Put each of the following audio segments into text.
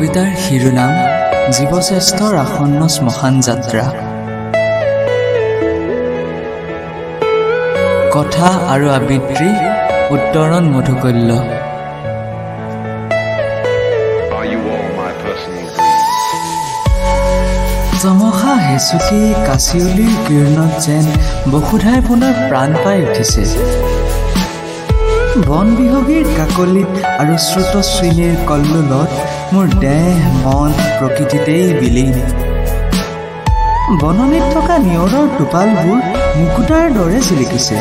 কবিতাৰ শিৰোনাম জীৱশ্ৰেষ্ঠৰ আসন্ন শ্মশান যাত্ৰা কথা আৰু আবৃত্তি উত্তৰণ মধুকল্য? চমহা হেচুকি কাচিয়লিৰ কিৰণত যেন বসুধাই পুনৰ প্ৰাণ পাই উঠিছে বন বিহগীৰ কাকলিত আৰু শ্ৰুতশ্ৰীণীৰ কল্লোলত মোৰ দেহ মন প্ৰকৃতিতেই বিলীন। বননিত থকা নিয়ৰৰ টোপালবোৰ মুকুতাৰ দৰে জিলিকিছে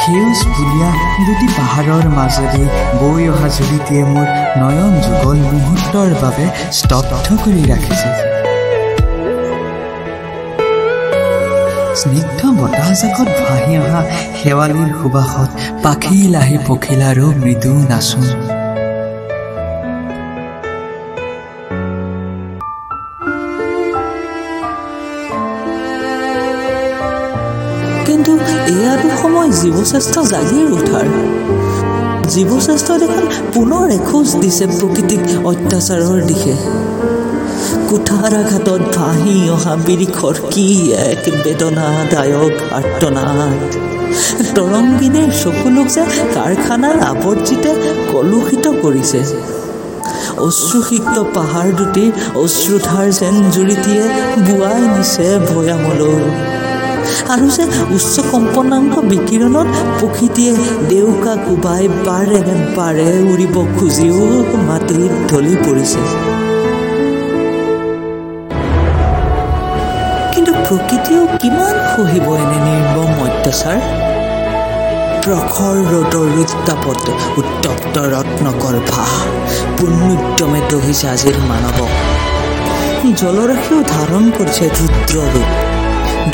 সেউজ বুলীয়া দুটি পাহাৰৰ মাজেদি বৈ অহা জুৰিটিয়ে মোৰ নয়ন যুগল মুহূৰ্তৰ বাবে স্তব্ধ কৰি ৰাখিছে। স্নিগ্ধ বতাহজাকত ভাহি অহা শেৱালিৰ সুবাসত পাখি লাহি পখিলাৰো মৃদু নাচোন। কিন্তু এয়াতো সময় জীৱশ্ৰেষ্ঠ জাগিৰ উঠাৰ। জীৱশ্ৰেষ্ঠ দেখোন পুনৰ এখোজ দিছে প্ৰকৃতিক অত্যাচাৰৰ দিশে। কুঠাৰাঘাটত ভাহি অহা বিৰিষৰ কি এক বেদনাদায়ক আৰ্তনাদ তৰংগিনীৰ চকুলোক যে কাৰখানাৰ আৱৰ্জিতে কলুষিত কৰিছে অশ্ৰুসিক্ত পাহাৰ দুটি অশ্ৰুধাৰ যেন জুৰিটিয়ে বোৱাই নিছে ভৈয়ামলৈ। আৰু যে উচ্চ কম্পনাংক বিকিৰণত প্ৰকৃতিয়ে দেউকা কোবাই বাৰে বাৰে উৰিব খুজিও মাটিত ঢলি পৰিছে। প্ৰকৃতিয়েও কিমান সহিব এনে নিৰ্মম অত্যাচাৰ? প্ৰখৰ ৰ'দৰ উত্তাপত উত্তপ্ত ৰত্নকৰ ভাহ পুণ্যোদ্যমে দহিছে আজিৰ মানৱক। জলৰাশিও ধাৰণ কৰিছে ৰুদ্ৰ ৰূপ।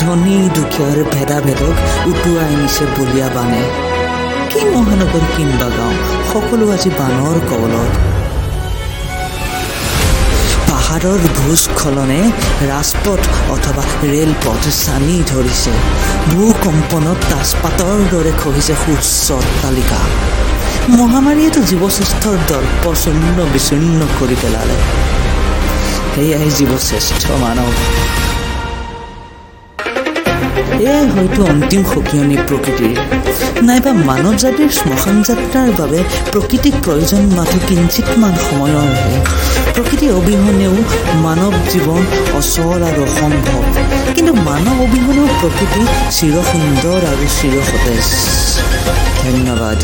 ধনী দুখীয়াৰ ভেদাভেদক উটুৱাই নিছে বলীয়া বানে কি মহানগৰ কিম্বা গাঁও? সকলো আজি বানৰ কবলত পাহাৰৰ ভূস্খলনে ৰাজপথ অথবা ৰেলপথ চানি ধৰিছে। ভূকম্পনত তাজপাতৰ দৰে খহিছে সুউচ্চ অট্টালিকা। মহামাৰীয়েতো জীৱশ্ৰেষ্ঠৰ দৰ্প চূন্য বিচূন্য কৰি পেলালে। সেয়াই জীৱশ্ৰেষ্ঠ মানৱ। এয়াই হয়তো অন্তিম সকিয়নি প্ৰকৃতিৰ। নাইবা মানৱ জাতিৰ শ্মশান যাত্ৰাৰ বাবে প্ৰকৃতিক প্ৰয়োজন মাথো কিঞ্চিতমান সময়ৰহে প্ৰকৃতি অবিহনেও মানৱ জীৱন অচল আৰু অসম্ভৱ। কিন্তু মানৱ অবিহনেও প্ৰকৃতি চিৰ সুন্দৰ আৰু চিৰ সতেজ ধন্যবাদ।